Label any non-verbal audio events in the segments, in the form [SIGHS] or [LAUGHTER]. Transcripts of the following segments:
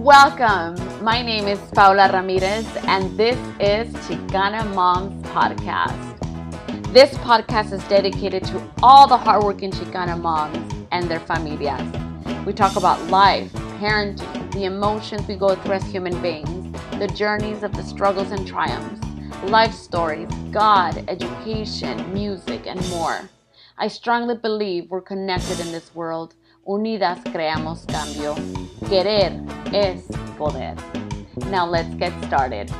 Welcome. My name is Paula Ramirez, and this is Chicana Moms Podcast. This podcast is dedicated to all the hardworking Chicana moms and their familias. We talk about life, parenting, the emotions we go through as human beings, the journeys of the struggles and triumphs, life stories, God, education, music, and more. I strongly believe we're connected in this world. Unidas creamos cambio. Querer es poder. Now let's get started.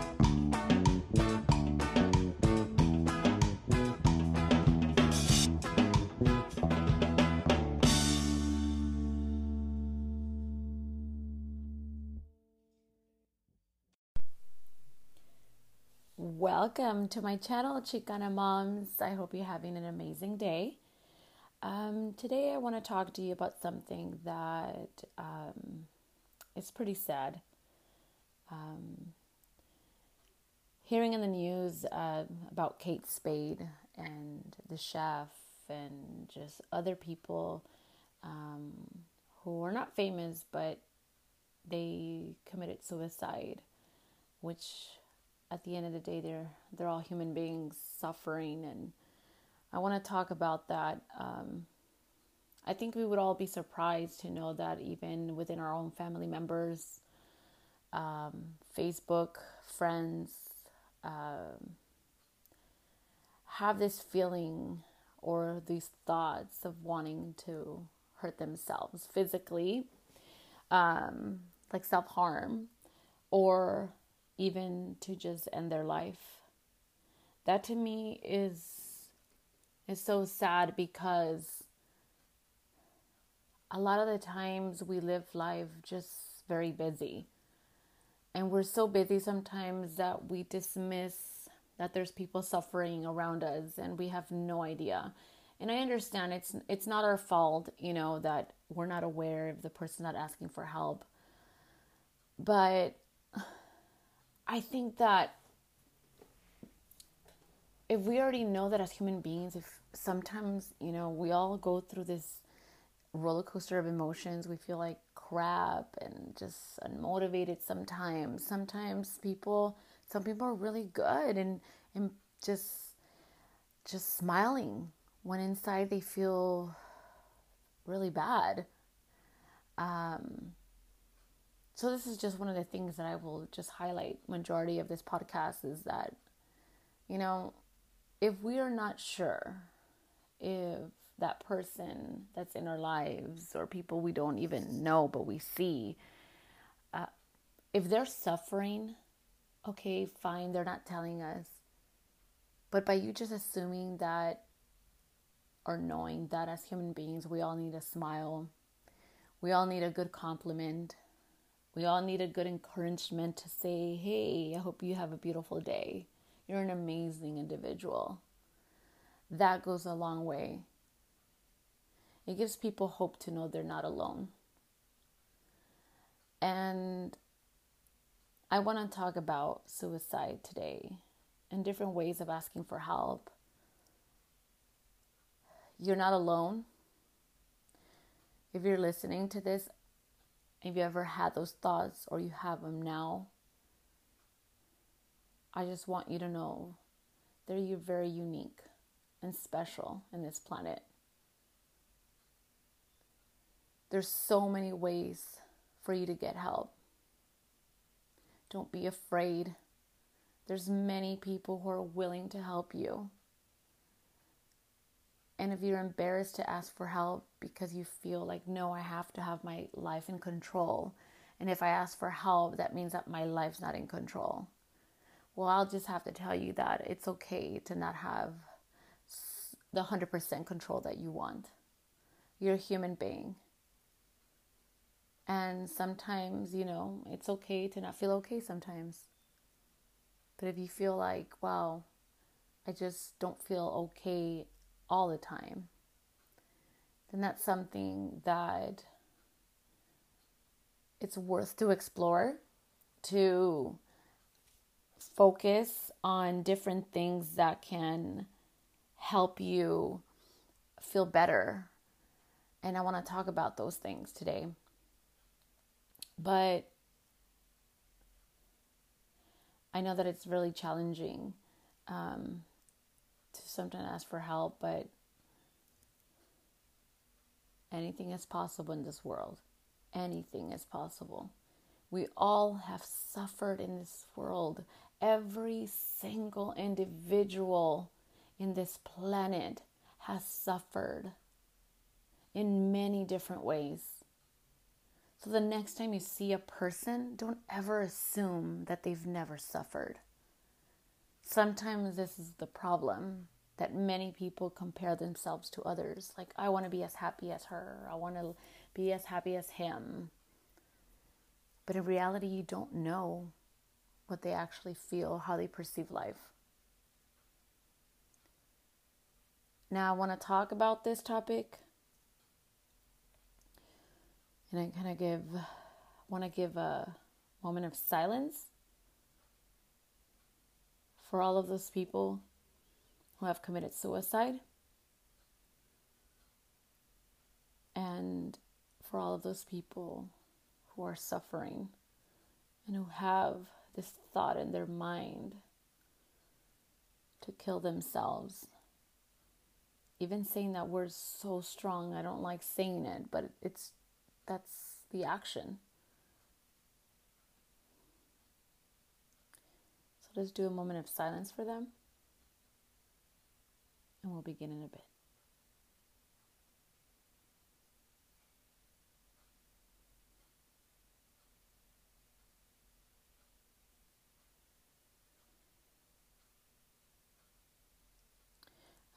Welcome to my channel, Chicana Moms. I hope you're having an amazing day. Um, today, I want to talk to you about something that um, is pretty sad. Um, hearing in the news uh, about Kate Spade and the chef and just other people um, who are not famous, but they committed suicide, which at the end of the day, they're they're all human beings suffering, and I want to talk about that. Um, I think we would all be surprised to know that even within our own family members, um, Facebook friends, um, have this feeling or these thoughts of wanting to hurt themselves physically, um, like self harm, or even to just end their life. That to me is is so sad because a lot of the times we live life just very busy. And we're so busy sometimes that we dismiss that there's people suffering around us and we have no idea. And I understand it's it's not our fault, you know, that we're not aware of the person not asking for help. But I think that if we already know that as human beings, if sometimes, you know, we all go through this roller coaster of emotions, we feel like crap and just unmotivated sometimes. Sometimes people, some people are really good and, and just, just smiling when inside they feel really bad. Um, so this is just one of the things that I will just highlight majority of this podcast is that you know if we are not sure if that person that's in our lives or people we don't even know but we see uh, if they're suffering okay fine they're not telling us but by you just assuming that or knowing that as human beings we all need a smile we all need a good compliment we all need a good encouragement to say, hey, I hope you have a beautiful day. You're an amazing individual. That goes a long way. It gives people hope to know they're not alone. And I want to talk about suicide today and different ways of asking for help. You're not alone. If you're listening to this, if you ever had those thoughts or you have them now, I just want you to know that you're very unique and special in this planet. There's so many ways for you to get help. Don't be afraid. There's many people who are willing to help you. And if you're embarrassed to ask for help because you feel like, no, I have to have my life in control. And if I ask for help, that means that my life's not in control. Well, I'll just have to tell you that it's okay to not have the 100% control that you want. You're a human being. And sometimes, you know, it's okay to not feel okay sometimes. But if you feel like, wow, I just don't feel okay all the time, then that's something that it's worth to explore, to focus on different things that can help you feel better. And I want to talk about those things today. But I know that it's really challenging um, to sometimes ask for help, but anything is possible in this world. Anything is possible. We all have suffered in this world. Every single individual in this planet has suffered in many different ways. So the next time you see a person, don't ever assume that they've never suffered. Sometimes this is the problem that many people compare themselves to others. Like, I want to be as happy as her, I want to be as happy as him. But in reality, you don't know what they actually feel, how they perceive life. Now, I want to talk about this topic and I kind of give, want to give a moment of silence for all of those people who have committed suicide and for all of those people who are suffering and who have this thought in their mind to kill themselves. Even saying that word so strong, I don't like saying it, but it's that's the action. So let's do a moment of silence for them. And we'll begin in a bit.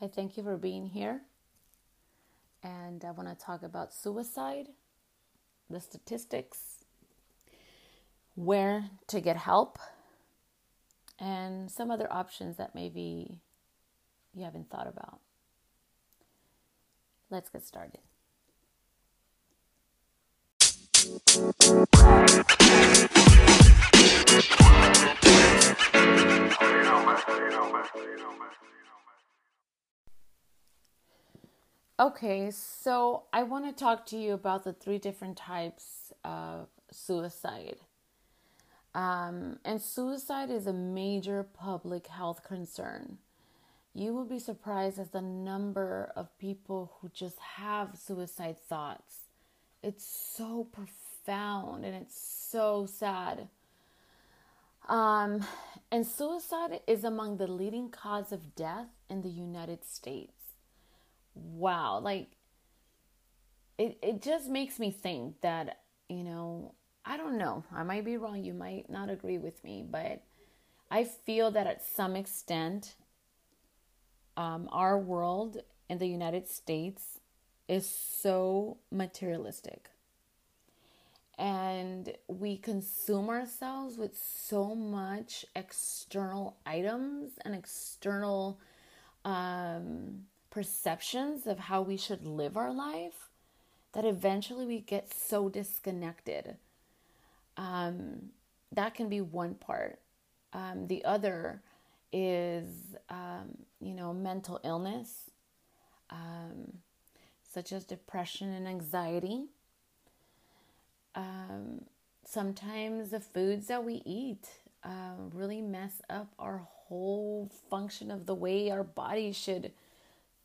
I thank you for being here. And I want to talk about suicide the statistics, where to get help, and some other options that maybe you haven't thought about. Let's get started. Okay, so I want to talk to you about the three different types of suicide. Um, and suicide is a major public health concern. You will be surprised at the number of people who just have suicide thoughts. It's so profound and it's so sad. Um, and suicide is among the leading cause of death in the United States wow, like it it just makes me think that, you know, I don't know. I might be wrong. You might not agree with me, but I feel that at some extent um, our world in the United States is so materialistic. And we consume ourselves with so much external items and external um, perceptions of how we should live our life that eventually we get so disconnected. Um, that can be one part. Um, the other is, um, you know, mental illness, um, such as depression and anxiety. Um, sometimes the foods that we eat uh, really mess up our whole function of the way our body should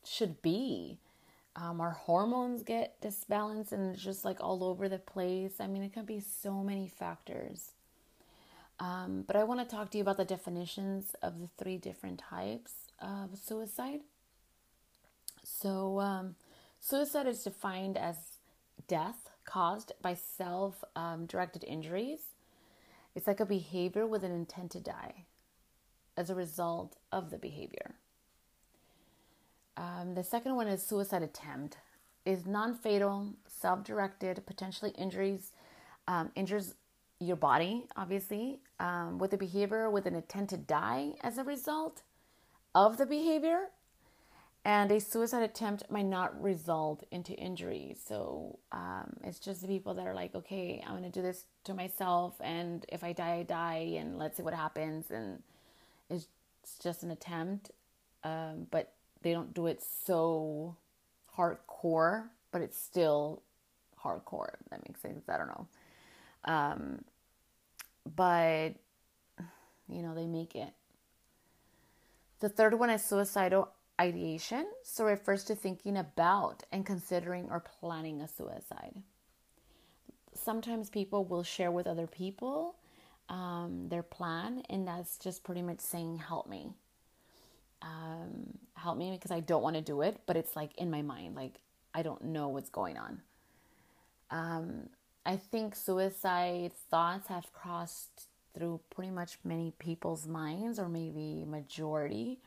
should be. Um, our hormones get disbalanced and it's just like all over the place. I mean, it can be so many factors. Um, but I want to talk to you about the definitions of the three different types of suicide. So, um, suicide is defined as death caused by self um, directed injuries. It's like a behavior with an intent to die as a result of the behavior. Um, the second one is suicide attempt. Is non-fatal, self-directed, potentially injuries um, injures your body, obviously, um, with the behavior with an intent to die as a result of the behavior. And a suicide attempt might not result into injury. So um, it's just the people that are like, okay, I'm going to do this to myself. And if I die, I die. And let's see what happens. And it's just an attempt. Um, but they don't do it so hardcore, but it's still hardcore. that makes sense. I don't know. Um, but you know, they make it. The third one is suicidal ideation. So refers to thinking about and considering or planning a suicide. Sometimes people will share with other people um, their plan, and that's just pretty much saying, Help me. Um, help me because I don't want to do it, but it's like in my mind, like I don't know what's going on. Um, I think suicide thoughts have crossed through pretty much many people's minds, or maybe majority,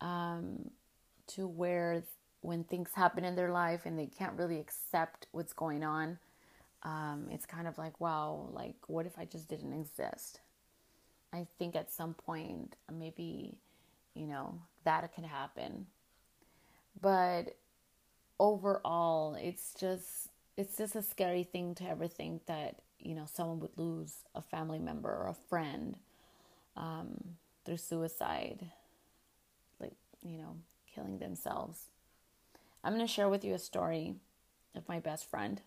um, to where when things happen in their life and they can't really accept what's going on, um, it's kind of like, wow, like, what if I just didn't exist? I think at some point, maybe, you know, that can happen. But overall, it's just, it's just a scary thing to ever think that, you know, someone would lose a family member or a friend um, through suicide, like, you know, killing themselves. I'm going to share with you a story of my best friend.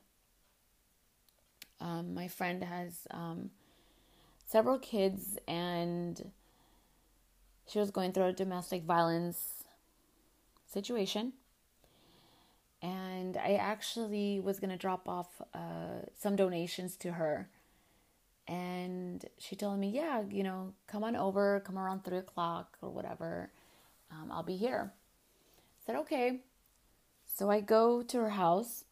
Um, my friend has um, several kids, and she was going through a domestic violence situation. And I actually was going to drop off uh, some donations to her. And she told me, Yeah, you know, come on over, come around three o'clock or whatever. Um, I'll be here. I said, Okay. So I go to her house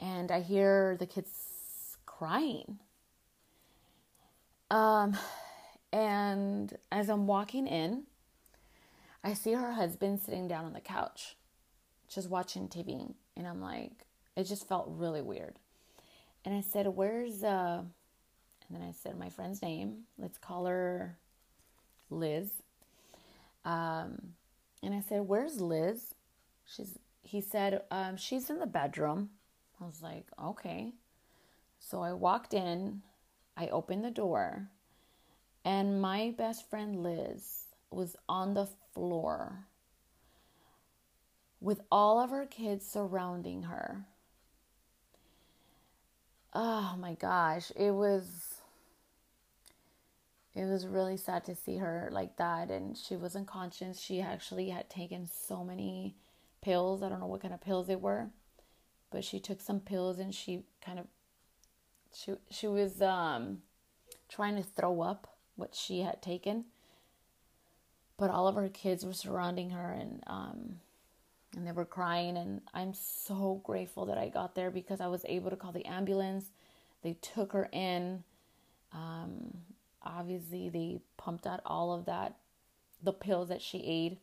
and I hear the kids crying. Um, and as I'm walking in, I see her husband sitting down on the couch, just watching TV. And I'm like, it just felt really weird. And I said, Where's, uh, and then I said my friend's name. Let's call her Liz. Um, and I said, Where's Liz? She's, he said, um, She's in the bedroom. I was like, Okay. So I walked in, I opened the door, and my best friend Liz was on the floor with all of her kids surrounding her. Oh my gosh, it was it was really sad to see her like that and she was unconscious. She actually had taken so many pills. I don't know what kind of pills they were, but she took some pills and she kind of she she was um trying to throw up what she had taken but all of her kids were surrounding her and um, and they were crying and I'm so grateful that I got there because I was able to call the ambulance. They took her in. Um, obviously, they pumped out all of that, the pills that she ate.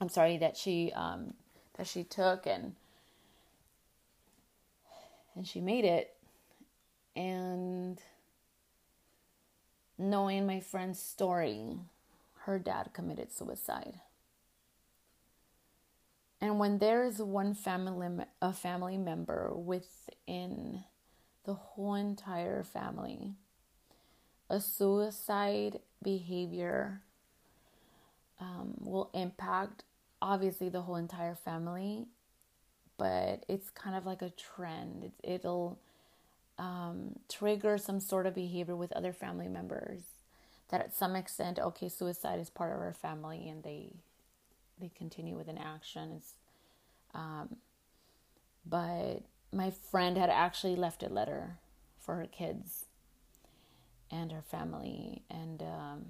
I'm sorry that she um, that she took and and she made it. And knowing my friend's story, her dad committed suicide. And when there is one family a family member within the whole entire family, a suicide behavior um, will impact obviously the whole entire family, but it's kind of like a trend. It, it'll um, trigger some sort of behavior with other family members that at some extent, okay, suicide is part of our family, and they they continue with an action. Um, but my friend had actually left a letter for her kids and her family, and um,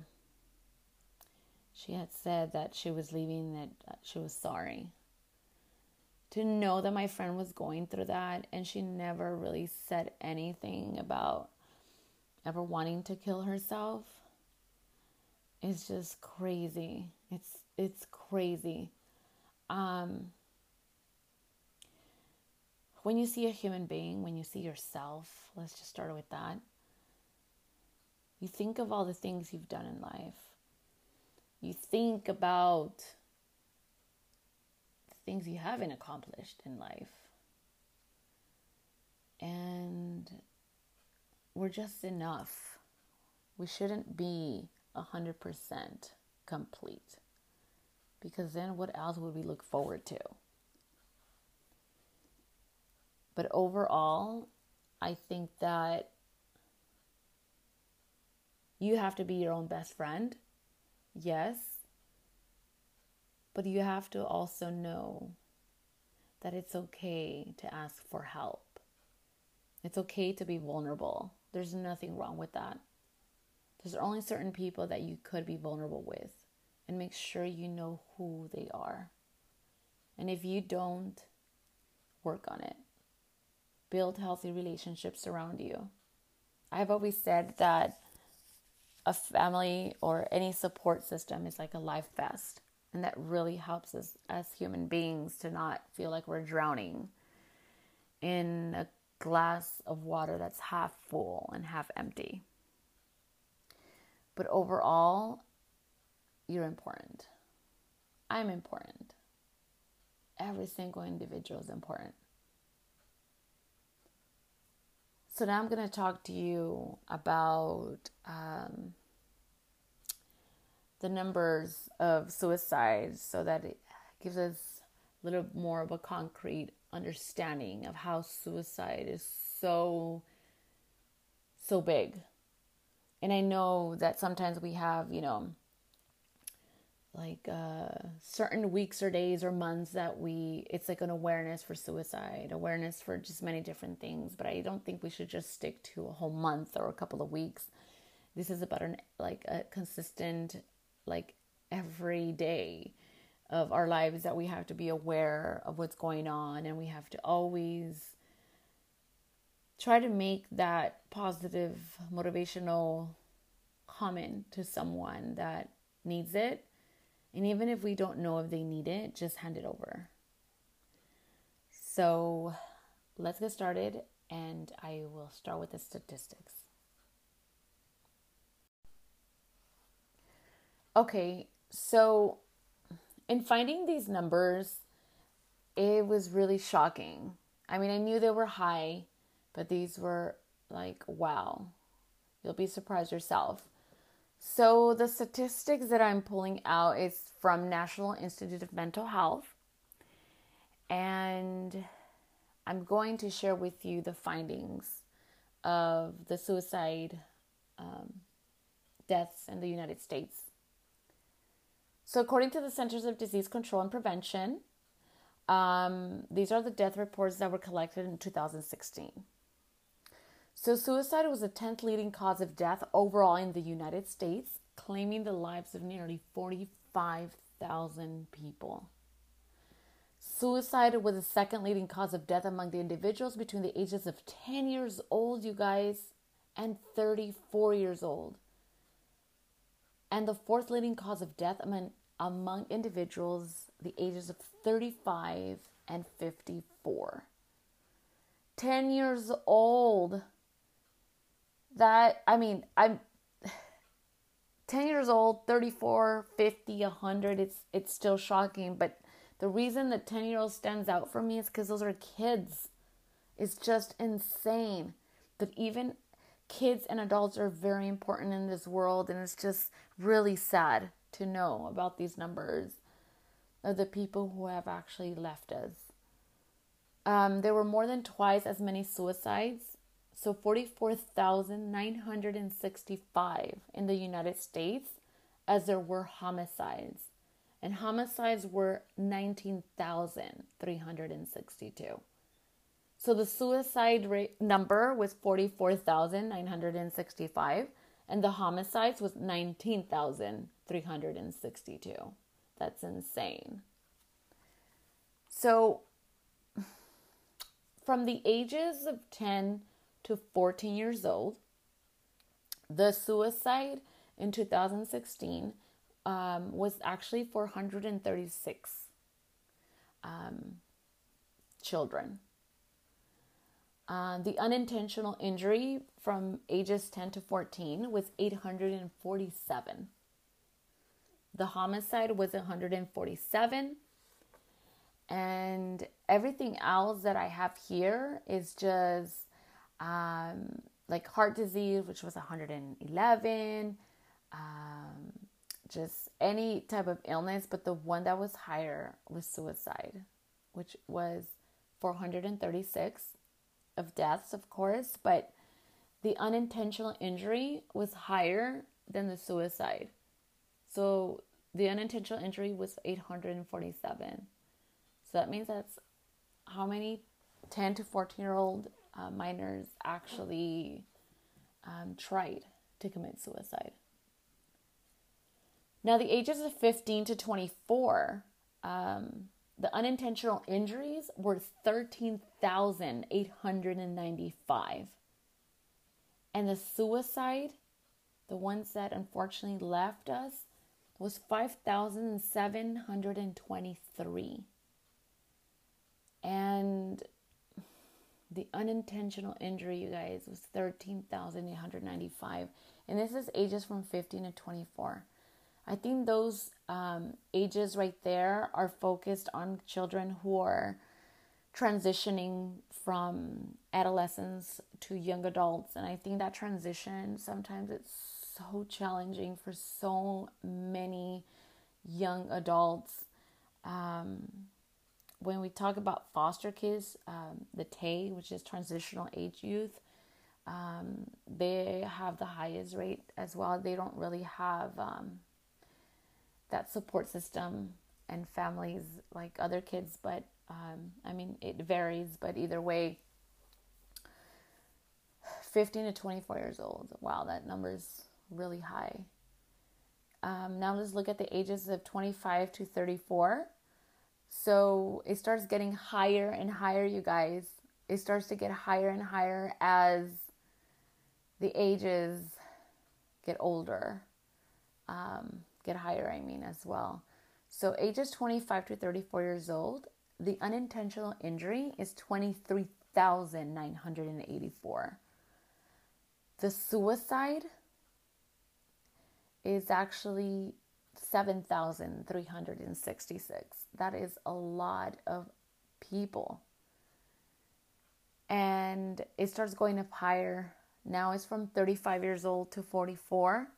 she had said that she was leaving, that she was sorry. To know that my friend was going through that, and she never really said anything about ever wanting to kill herself is just crazy. It's it's crazy. Um, when you see a human being, when you see yourself, let's just start with that. You think of all the things you've done in life. You think about things you haven't accomplished in life. And we're just enough. We shouldn't be 100% complete. Because then what else would we look forward to? But overall, I think that You have to be your own best friend. Yes. But you have to also know that it's okay to ask for help. It's okay to be vulnerable. There's nothing wrong with that. There's only certain people that you could be vulnerable with, and make sure you know who they are. And if you don't, work on it. Build healthy relationships around you. I've always said that a family or any support system is like a life vest. And that really helps us as human beings to not feel like we're drowning in a glass of water that's half full and half empty. But overall, you're important. I'm important. Every single individual is important. So now I'm going to talk to you about um, the numbers of suicides so that it gives us a little more of a concrete understanding of how suicide is so so big. And I know that sometimes we have, you know, like uh, certain weeks or days or months that we it's like an awareness for suicide awareness for just many different things but i don't think we should just stick to a whole month or a couple of weeks this is about an like a consistent like every day of our lives that we have to be aware of what's going on and we have to always try to make that positive motivational comment to someone that needs it and even if we don't know if they need it, just hand it over. So let's get started, and I will start with the statistics. Okay, so in finding these numbers, it was really shocking. I mean, I knew they were high, but these were like, wow. You'll be surprised yourself. So the statistics that I'm pulling out is from National Institute of Mental Health. And I'm going to share with you the findings of the suicide um, deaths in the United States. So, according to the Centers of Disease Control and Prevention, um, these are the death reports that were collected in 2016. So, suicide was the 10th leading cause of death overall in the United States, claiming the lives of nearly 45,000 people. Suicide was the second leading cause of death among the individuals between the ages of 10 years old, you guys, and 34 years old. And the fourth leading cause of death among, among individuals the ages of 35 and 54. 10 years old that I mean, I'm [SIGHS] 10 years old, 34, 50, 100, it's it's still shocking, but the reason the 10 year old stands out for me is because those are kids. It's just insane. that even kids and adults are very important in this world, and it's just really sad to know about these numbers of the people who have actually left us. Um, there were more than twice as many suicides so 44,965 in the United States as there were homicides. And homicides were 19,362. So the suicide rate number was 44,965 and the homicides was 19,362. That's insane. So from the ages of 10 to 14 years old. The suicide in 2016 um, was actually 436 um, children. Uh, the unintentional injury from ages 10 to 14 was 847. The homicide was 147. And everything else that I have here is just um, like heart disease, which was 111, um, just any type of illness, but the one that was higher was suicide, which was 436 of deaths, of course, but the unintentional injury was higher than the suicide. So the unintentional injury was 847. So that means that's how many 10 to 14 year old uh, minors actually um, tried to commit suicide. Now, the ages of 15 to 24, um, the unintentional injuries were 13,895. And the suicide, the ones that unfortunately left us, was 5,723. And the unintentional injury, you guys, was 13,895. And this is ages from 15 to 24. I think those um, ages right there are focused on children who are transitioning from adolescence to young adults. And I think that transition sometimes it's so challenging for so many young adults. Um, when we talk about foster kids, um, the TAY, which is transitional age youth, um, they have the highest rate as well. They don't really have um, that support system and families like other kids, but um, I mean, it varies, but either way, 15 to 24 years old. Wow, that number is really high. Um, now let's look at the ages of 25 to 34. So it starts getting higher and higher, you guys. It starts to get higher and higher as the ages get older, um, get higher, I mean, as well. So, ages 25 to 34 years old, the unintentional injury is 23,984. The suicide is actually 7,366. That is a lot of people. And it starts going up higher. Now it's from 35 years old to 44.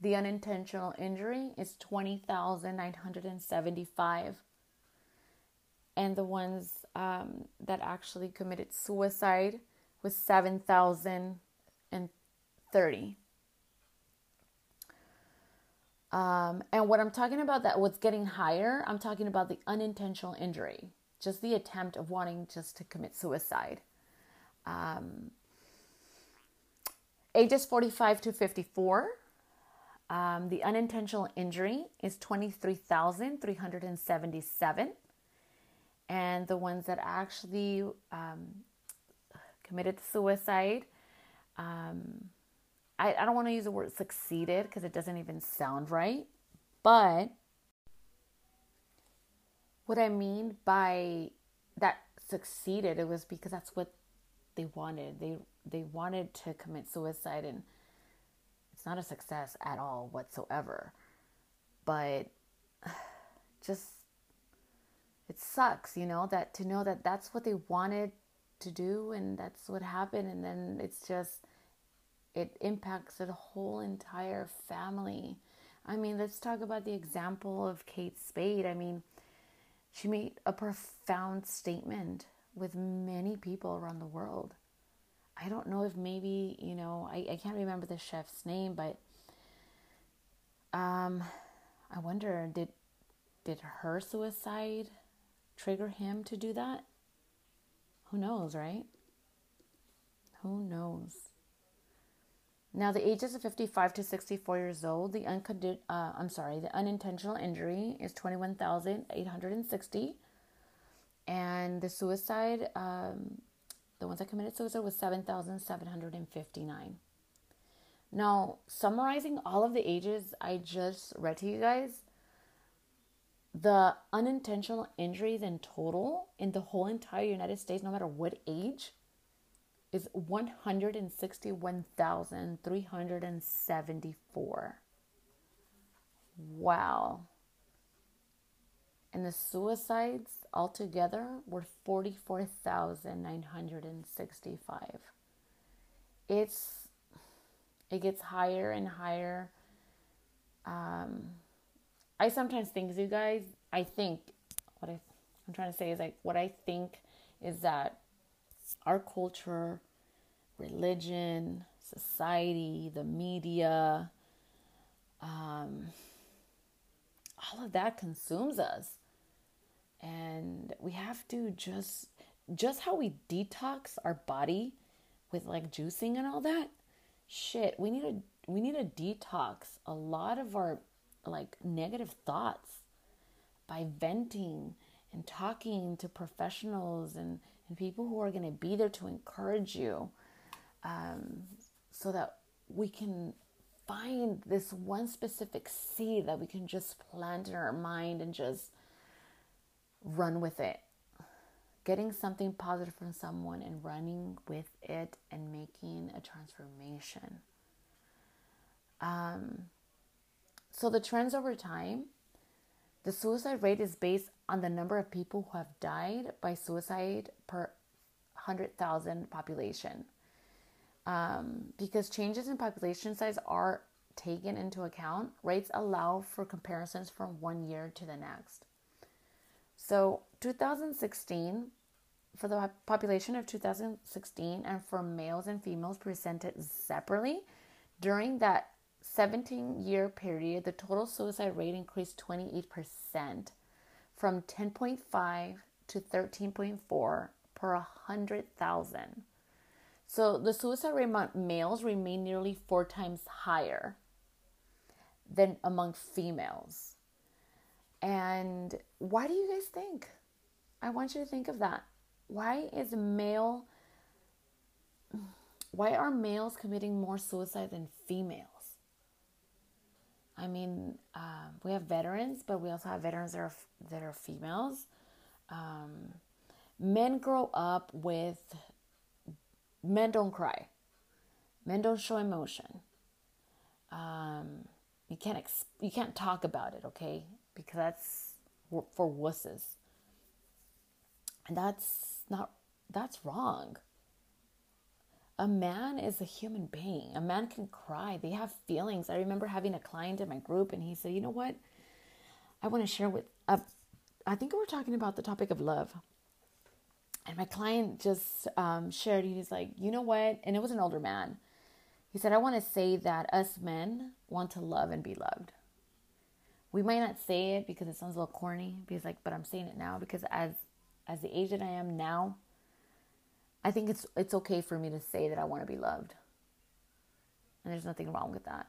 The unintentional injury is 20,975. And the ones um, that actually committed suicide was 7,030. Um, and what I'm talking about that what's getting higher, I'm talking about the unintentional injury, just the attempt of wanting just to commit suicide. Um, ages 45 to 54, um, the unintentional injury is 23,377. And the ones that actually um, committed suicide, um, I, I don't want to use the word succeeded because it doesn't even sound right. But what I mean by that succeeded, it was because that's what they wanted. They they wanted to commit suicide and it's not a success at all whatsoever. But [SIGHS] just it sucks, you know, that to know that that's what they wanted to do and that's what happened and then it's just it impacts the whole entire family. I mean, let's talk about the example of Kate Spade. I mean, she made a profound statement with many people around the world. I don't know if maybe, you know, I, I can't remember the chef's name, but um, I wonder did did her suicide trigger him to do that? Who knows, right? Who knows? Now, the ages of 55 to 64 years old, the uncondi- uh, I'm sorry, the unintentional injury is 21,860. And the suicide, um, the ones that committed suicide was 7,759. Now, summarizing all of the ages I just read to you guys, the unintentional injuries in total in the whole entire United States, no matter what age, is 161,374. Wow. And the suicides altogether were 44,965. It's it gets higher and higher. Um, I sometimes think, you guys, I think what I, I'm trying to say is like what I think is that our culture religion, society, the media, um, all of that consumes us. And we have to just, just how we detox our body with like juicing and all that. Shit, we need to we need to detox a lot of our like negative thoughts by venting and talking to professionals and, and people who are going to be there to encourage you um, so that we can find this one specific seed that we can just plant in our mind and just run with it. Getting something positive from someone and running with it and making a transformation. Um, so, the trends over time the suicide rate is based on the number of people who have died by suicide per 100,000 population. Um, because changes in population size are taken into account, rates allow for comparisons from one year to the next. So, 2016, for the population of 2016, and for males and females presented separately, during that 17 year period, the total suicide rate increased 28% from 10.5 to 13.4 per 100,000. So the suicide rate among males remained nearly four times higher than among females. And why do you guys think? I want you to think of that. Why is male why are males committing more suicide than females? I mean, uh, we have veterans, but we also have veterans that are that are females. Um, men grow up with men don't cry, men don't show emotion. Um, you can't ex- you can't talk about it, okay? Because that's for wusses, and that's not that's wrong a man is a human being. A man can cry. They have feelings. I remember having a client in my group, and he said, "You know what? I want to share with." Uh, I think we were talking about the topic of love, and my client just um, shared. He's like, "You know what?" And it was an older man. He said, "I want to say that us men want to love and be loved. We might not say it because it sounds a little corny. Because like, but I'm saying it now because as as the age that I am now." I think it's it's okay for me to say that I want to be loved. And there's nothing wrong with that.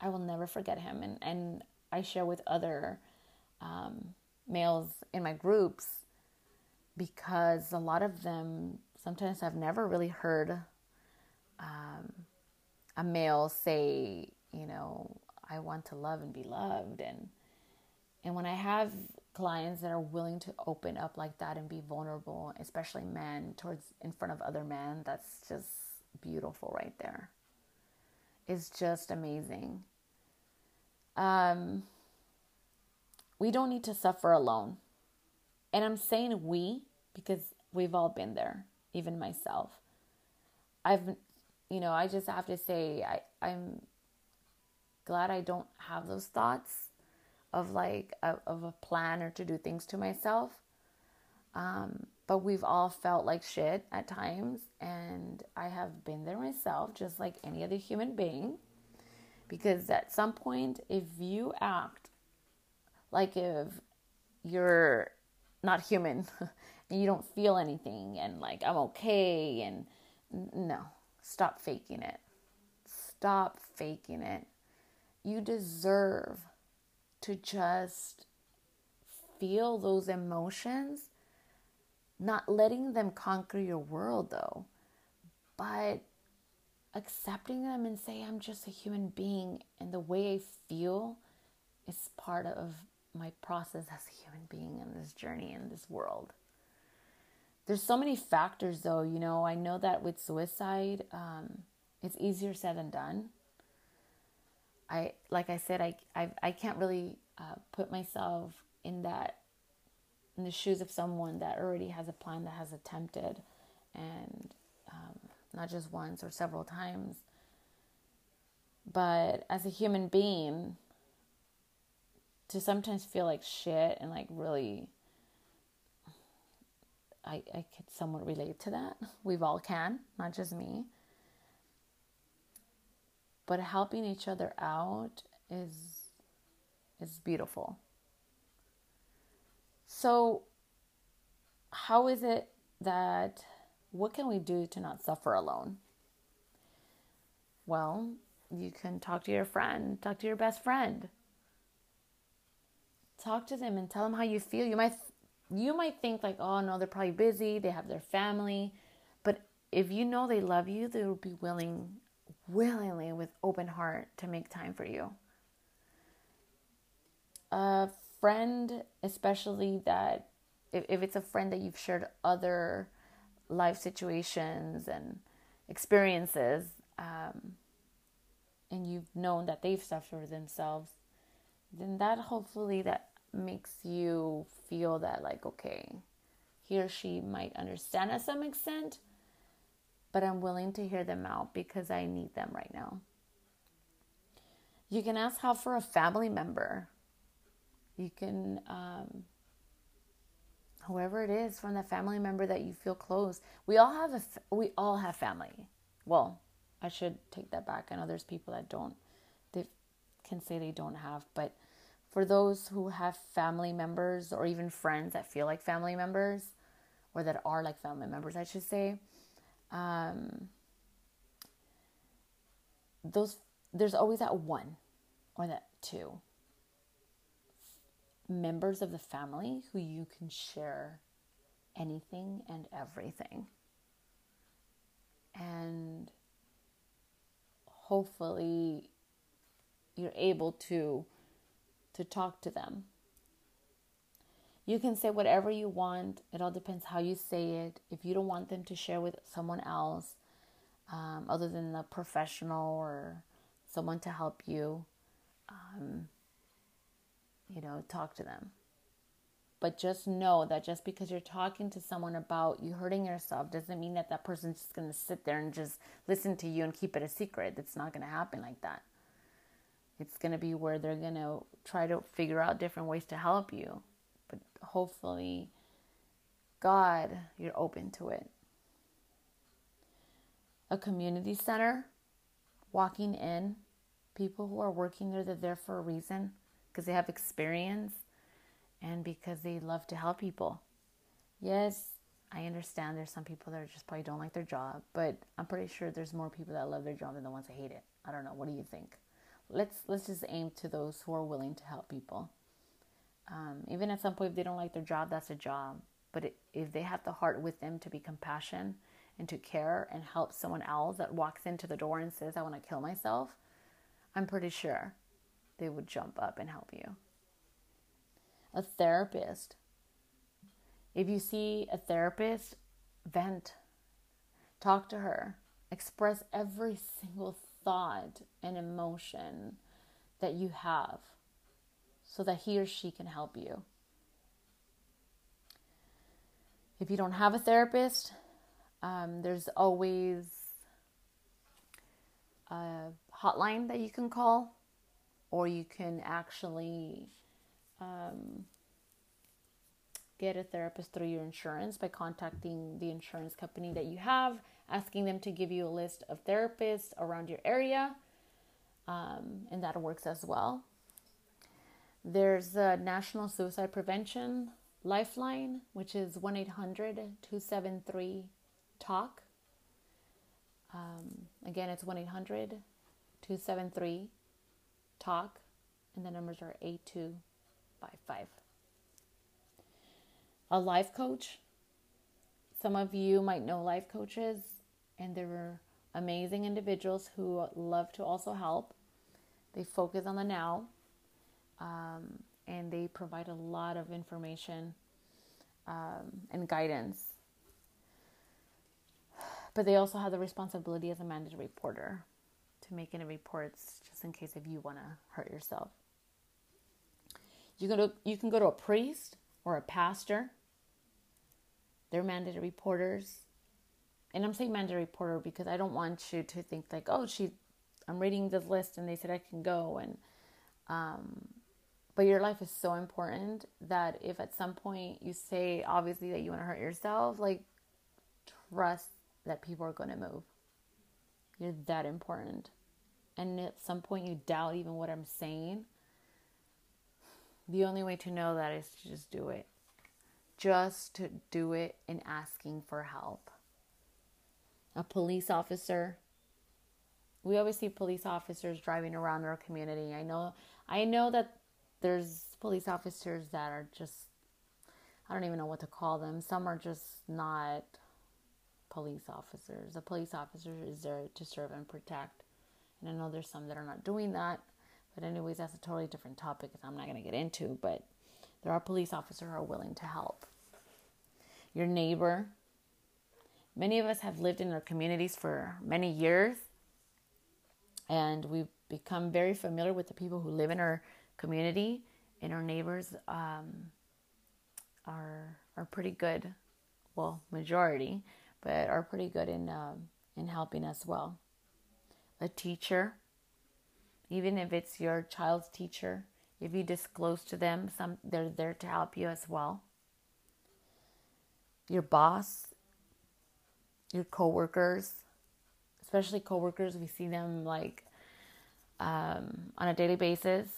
I will never forget him and and I share with other um, males in my groups because a lot of them sometimes I've never really heard um, a male say, you know, I want to love and be loved and and when I have clients that are willing to open up like that and be vulnerable, especially men towards in front of other men, that's just beautiful right there. It's just amazing. Um, we don't need to suffer alone. And I'm saying we because we've all been there, even myself. I've, you know, I just have to say, I, I'm glad I don't have those thoughts of like a, of a plan or to do things to myself. Um, but we've all felt like shit at times, and I have been there myself, just like any other human being. Because at some point, if you act like if you're not human [LAUGHS] you don't feel anything, and like I'm okay, and no, stop faking it. Stop faking it. You deserve to just feel those emotions, not letting them conquer your world though, but accepting them and say, I'm just a human being, and the way I feel is part of my process as a human being in this journey in this world. There's so many factors, though. You know, I know that with suicide, um, it's easier said than done. I like I said I I I can't really uh, put myself in that in the shoes of someone that already has a plan that has attempted and um, not just once or several times but as a human being to sometimes feel like shit and like really I, I could somewhat relate to that. We've all can, not just me. but helping each other out is is beautiful. So how is it that what can we do to not suffer alone? Well, you can talk to your friend, talk to your best friend. Talk to them and tell them how you feel. You might you might think like, "Oh no, they're probably busy, they have their family." But if you know they love you, they will be willing willingly with open heart to make time for you. A friend, especially that if, if it's a friend that you've shared other life situations and experiences, um, and you've known that they've suffered themselves, then that hopefully that makes you feel that like okay, he or she might understand at some extent, but I'm willing to hear them out because I need them right now. You can ask help for a family member. You can, um, whoever it is from the family member that you feel close. We all have a, we all have family. Well, I should take that back. I know there's people that don't, they can say they don't have, but for those who have family members or even friends that feel like family members, or that are like family members, I should say, um, those there's always that one or that two members of the family who you can share anything and everything. And hopefully you're able to to talk to them. You can say whatever you want. It all depends how you say it. If you don't want them to share with someone else, um, other than a professional or someone to help you, um, you know, talk to them. But just know that just because you're talking to someone about you hurting yourself doesn't mean that that person's just going to sit there and just listen to you and keep it a secret. It's not going to happen like that. It's going to be where they're going to try to figure out different ways to help you. But hopefully, God, you're open to it. A community center, walking in, people who are working there, they're there for a reason because they have experience and because they love to help people. Yes, I understand there's some people that just probably don't like their job, but I'm pretty sure there's more people that love their job than the ones that hate it. I don't know. What do you think? Let's let's just aim to those who are willing to help people. Um, even at some point, if they don't like their job, that's a job. But it, if they have the heart with them to be compassion and to care and help someone else that walks into the door and says, "I want to kill myself," I'm pretty sure they would jump up and help you a therapist. If you see a therapist, vent, talk to her, express every single thought and emotion that you have so that he or she can help you. If you don't have a therapist, um, there's always a hotline that you can call, or you can actually um, get a therapist through your insurance by contacting the insurance company that you have, asking them to give you a list of therapists around your area, um, and that works as well. There's a National Suicide Prevention Lifeline, which is 1 800 273 TALK. Um, again, it's 1 800 273 TALK, and the numbers are 8255. A life coach. Some of you might know life coaches, and they're amazing individuals who love to also help. They focus on the now, um, and they provide a lot of information um, and guidance. But they also have the responsibility as a mandated reporter to make any reports just in case if you want to hurt yourself. You can to, you can go to a priest or a pastor. They're mandated reporters. And I'm saying mandated reporter because I don't want you to think like, oh, she, I'm reading this list and they said I can go. And, um, but your life is so important that if at some point you say, obviously, that you want to hurt yourself, like, trust that people are going to move. You're that important. and at some point you doubt even what I'm saying, the only way to know that is to just do it. Just to do it in asking for help. A police officer. We always see police officers driving around our community. I know I know that there's police officers that are just I don't even know what to call them. Some are just not police officers. A police officer is there to serve and protect. And I know there's some that are not doing that. But, anyways, that's a totally different topic that I'm not going to get into. But there are police officers who are willing to help. Your neighbor. Many of us have lived in our communities for many years. And we've become very familiar with the people who live in our community. And our neighbors um, are, are pretty good. Well, majority but are pretty good in um, in helping as well. A teacher, even if it's your child's teacher, if you disclose to them, some they're there to help you as well. Your boss, your coworkers, especially coworkers, we see them like um, on a daily basis.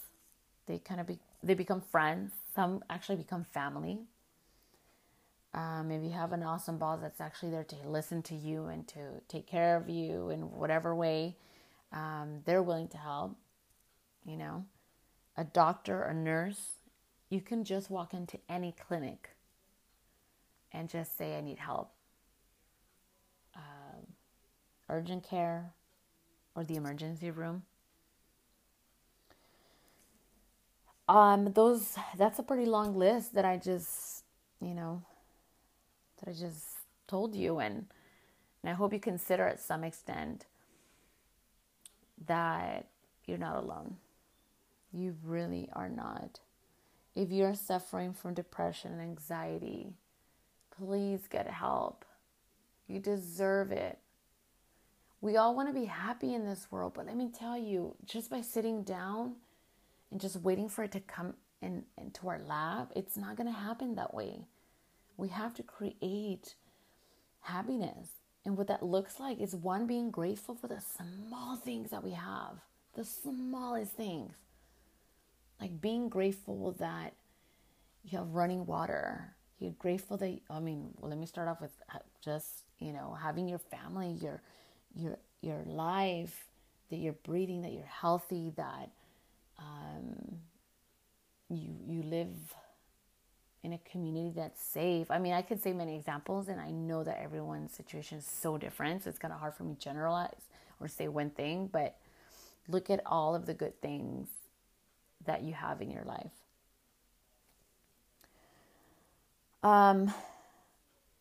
They kind of be they become friends. Some actually become family. Um, if you have an awesome boss that's actually there to listen to you and to take care of you in whatever way, um, they're willing to help. You know, a doctor, a nurse, you can just walk into any clinic and just say, I need help. Urgent care or the emergency room. Um, those that's a pretty long list that I just, you know, that I just told you. And, and I hope you consider at some extent that you're not alone. You really are not. If you're suffering from depression and anxiety, please get help. You deserve it. We all want to be happy in this world, but let me tell you, just by sitting down and just waiting for it to come in, into our lap, it's not going to happen that way. We have to create happiness. And what that looks like is one being grateful for the small things that we have, the smallest things. Like being grateful that you have running water. You're grateful that I mean, let me start off with uh, just, you know, having your family, your your your life, that you're breathing, that you're healthy, that um, you you live in a community that's safe. I mean, I could say many examples, and I know that everyone's situation is so different. So it's kind of hard for me to generalize or say one thing, but look at all of the good things that you have in your life. Um,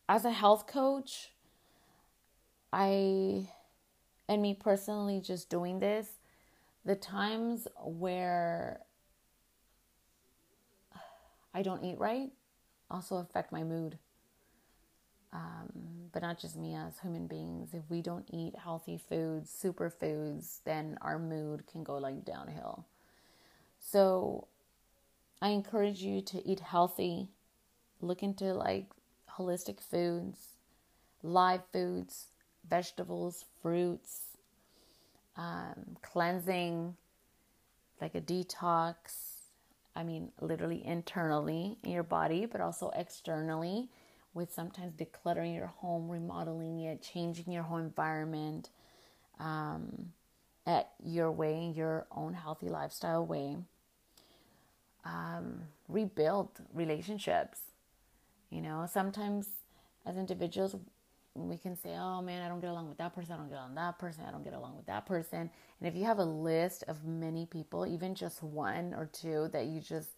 as a health coach, I, and me personally, just doing this, the times where I don't eat right also affect my mood. Um, but not just me as human beings. If we don't eat healthy foods, superfoods, then our mood can go like downhill. So I encourage you to eat healthy. Look into like holistic foods, live foods, vegetables, fruits, um, cleansing, like a detox I mean, literally internally in your body, but also externally with sometimes decluttering your home, remodeling it, changing your whole environment um, at your way, your own healthy lifestyle way. Um, rebuild relationships. You know, sometimes as individuals, we can say, oh man, I don't get along with that person, I don't get along with that person, I don't get along with that person. And if you have a list of many people, even just one or two that you just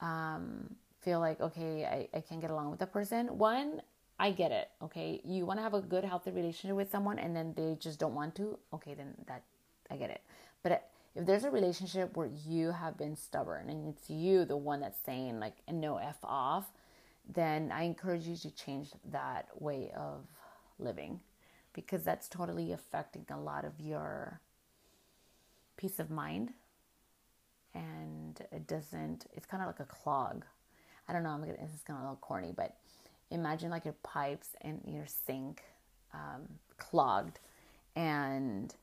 um, feel like, okay, I, I can't get along with that person, one, I get it. Okay. You want to have a good, healthy relationship with someone and then they just don't want to, okay, then that, I get it. But if there's a relationship where you have been stubborn and it's you, the one that's saying like, no F off, then I encourage you to change that way of living because that's totally affecting a lot of your peace of mind. And it doesn't it's kind of like a clog. I don't know i'm gonna this is kind of a little corny but imagine like your pipes and your sink um, clogged and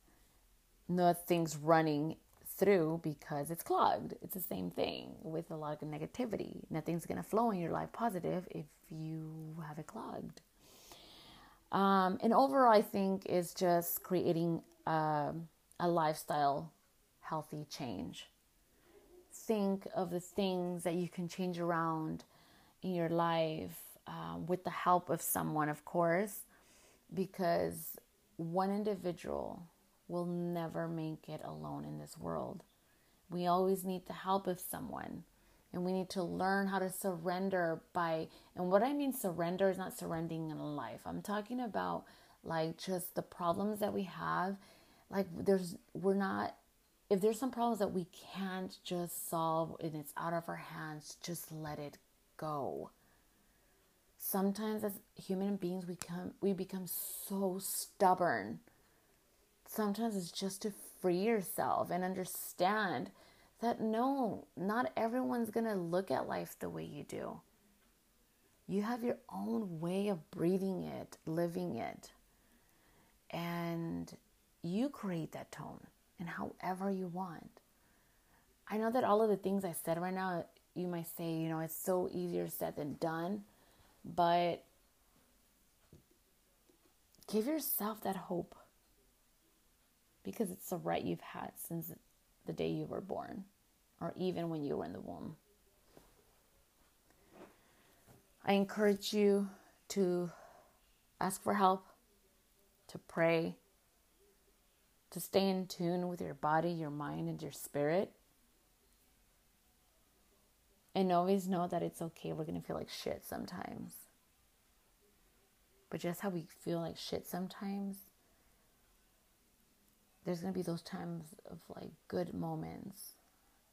nothing's running through because it's clogged. It's the same thing with a lot of negativity. Nothing's going to flow in your life positive if you have it clogged. Um, and overall, I think is just creating uh, a lifestyle healthy change. Think of the things that you can change around in your life um, with the help of someone, of course, because one individual will never make it alone in this world. We always need the help of someone. And we need to learn how to surrender by, and what I mean surrender is not surrendering in life. I'm talking about like just the problems that we have. Like there's, we're not, if there's some problems that we can't just solve and it's out of our hands, just let it go. Sometimes as human beings, we come, we become so stubborn sometimes it's just to free yourself and understand that no, not everyone's going to look at life the way you do. You have your own way of breathing it, living it. And you create that tone and however you want. I know that all of the things I said right now, you might say, you know, it's so easier said than done, but give yourself that hope because it's a right you've had since the day you were born or even when you were in the womb. I encourage you to ask for help, to pray, to stay in tune with your body, your mind, and your spirit. And always know that it's okay. We're going to feel like shit sometimes. But just how we feel like shit sometimes, there's going to be those times of like good moments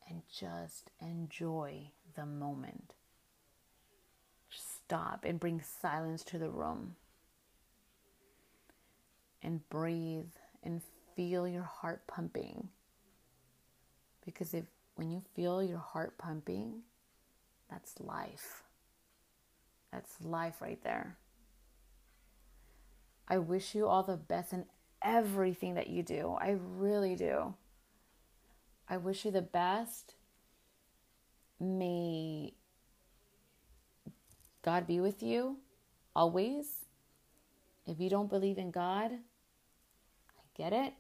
and just enjoy the moment. Stop and bring silence to the room and breathe and feel your heart pumping. Because if when you feel your heart pumping, that's life. That's life right there. I wish you all the best in everything that you do. I really do. I wish you the best. May God be with you always. If you don't believe in God, I get it.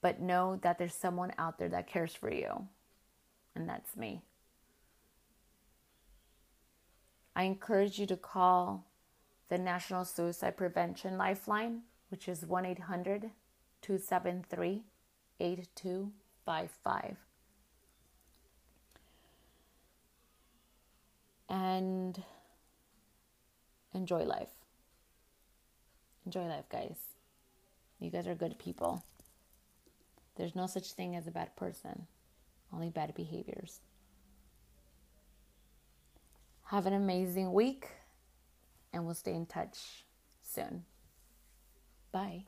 But know that there's someone out there that cares for you, and that's me. I encourage you to call the National Suicide Prevention Lifeline, which is 1 800 273 8255. And enjoy life. Enjoy life, guys. You guys are good people. There's no such thing as a bad person, only bad behaviors. Have an amazing week and we'll stay in touch soon. Bye.